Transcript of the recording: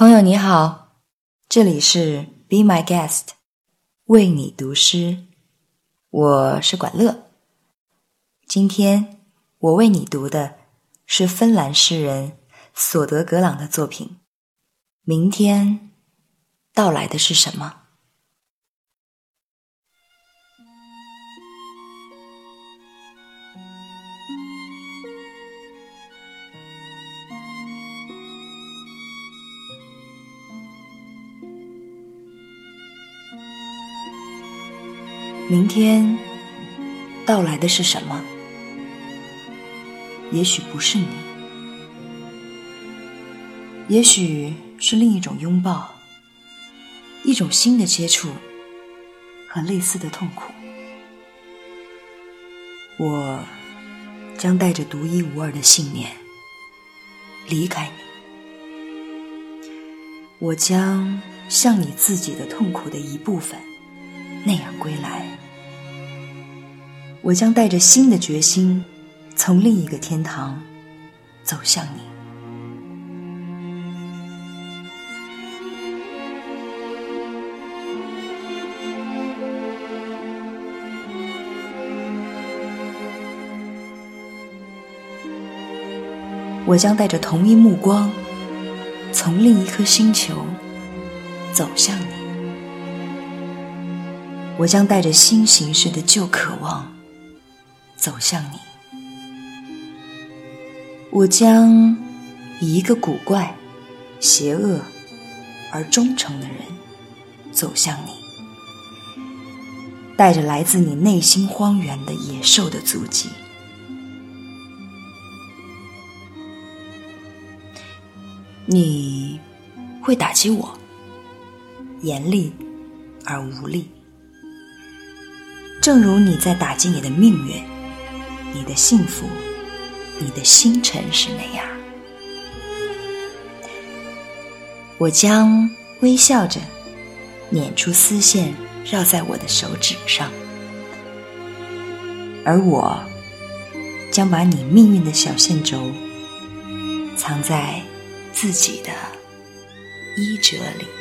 朋友你好，这里是 Be My Guest，为你读诗，我是管乐。今天我为你读的是芬兰诗人索德格朗的作品。明天到来的是什么？明天到来的是什么？也许不是你，也许是另一种拥抱，一种新的接触和类似的痛苦。我将带着独一无二的信念离开你，我将像你自己的痛苦的一部分那样归来。我将带着新的决心，从另一个天堂走向你。我将带着同一目光，从另一颗星球走向你。我将带着新形式的旧渴望。走向你，我将以一个古怪、邪恶而忠诚的人走向你，带着来自你内心荒原的野兽的足迹。你会打击我，严厉而无力，正如你在打击你的命运。你的幸福，你的星辰是那样。我将微笑着捻出丝线，绕在我的手指上，而我将把你命运的小线轴藏在自己的衣褶里。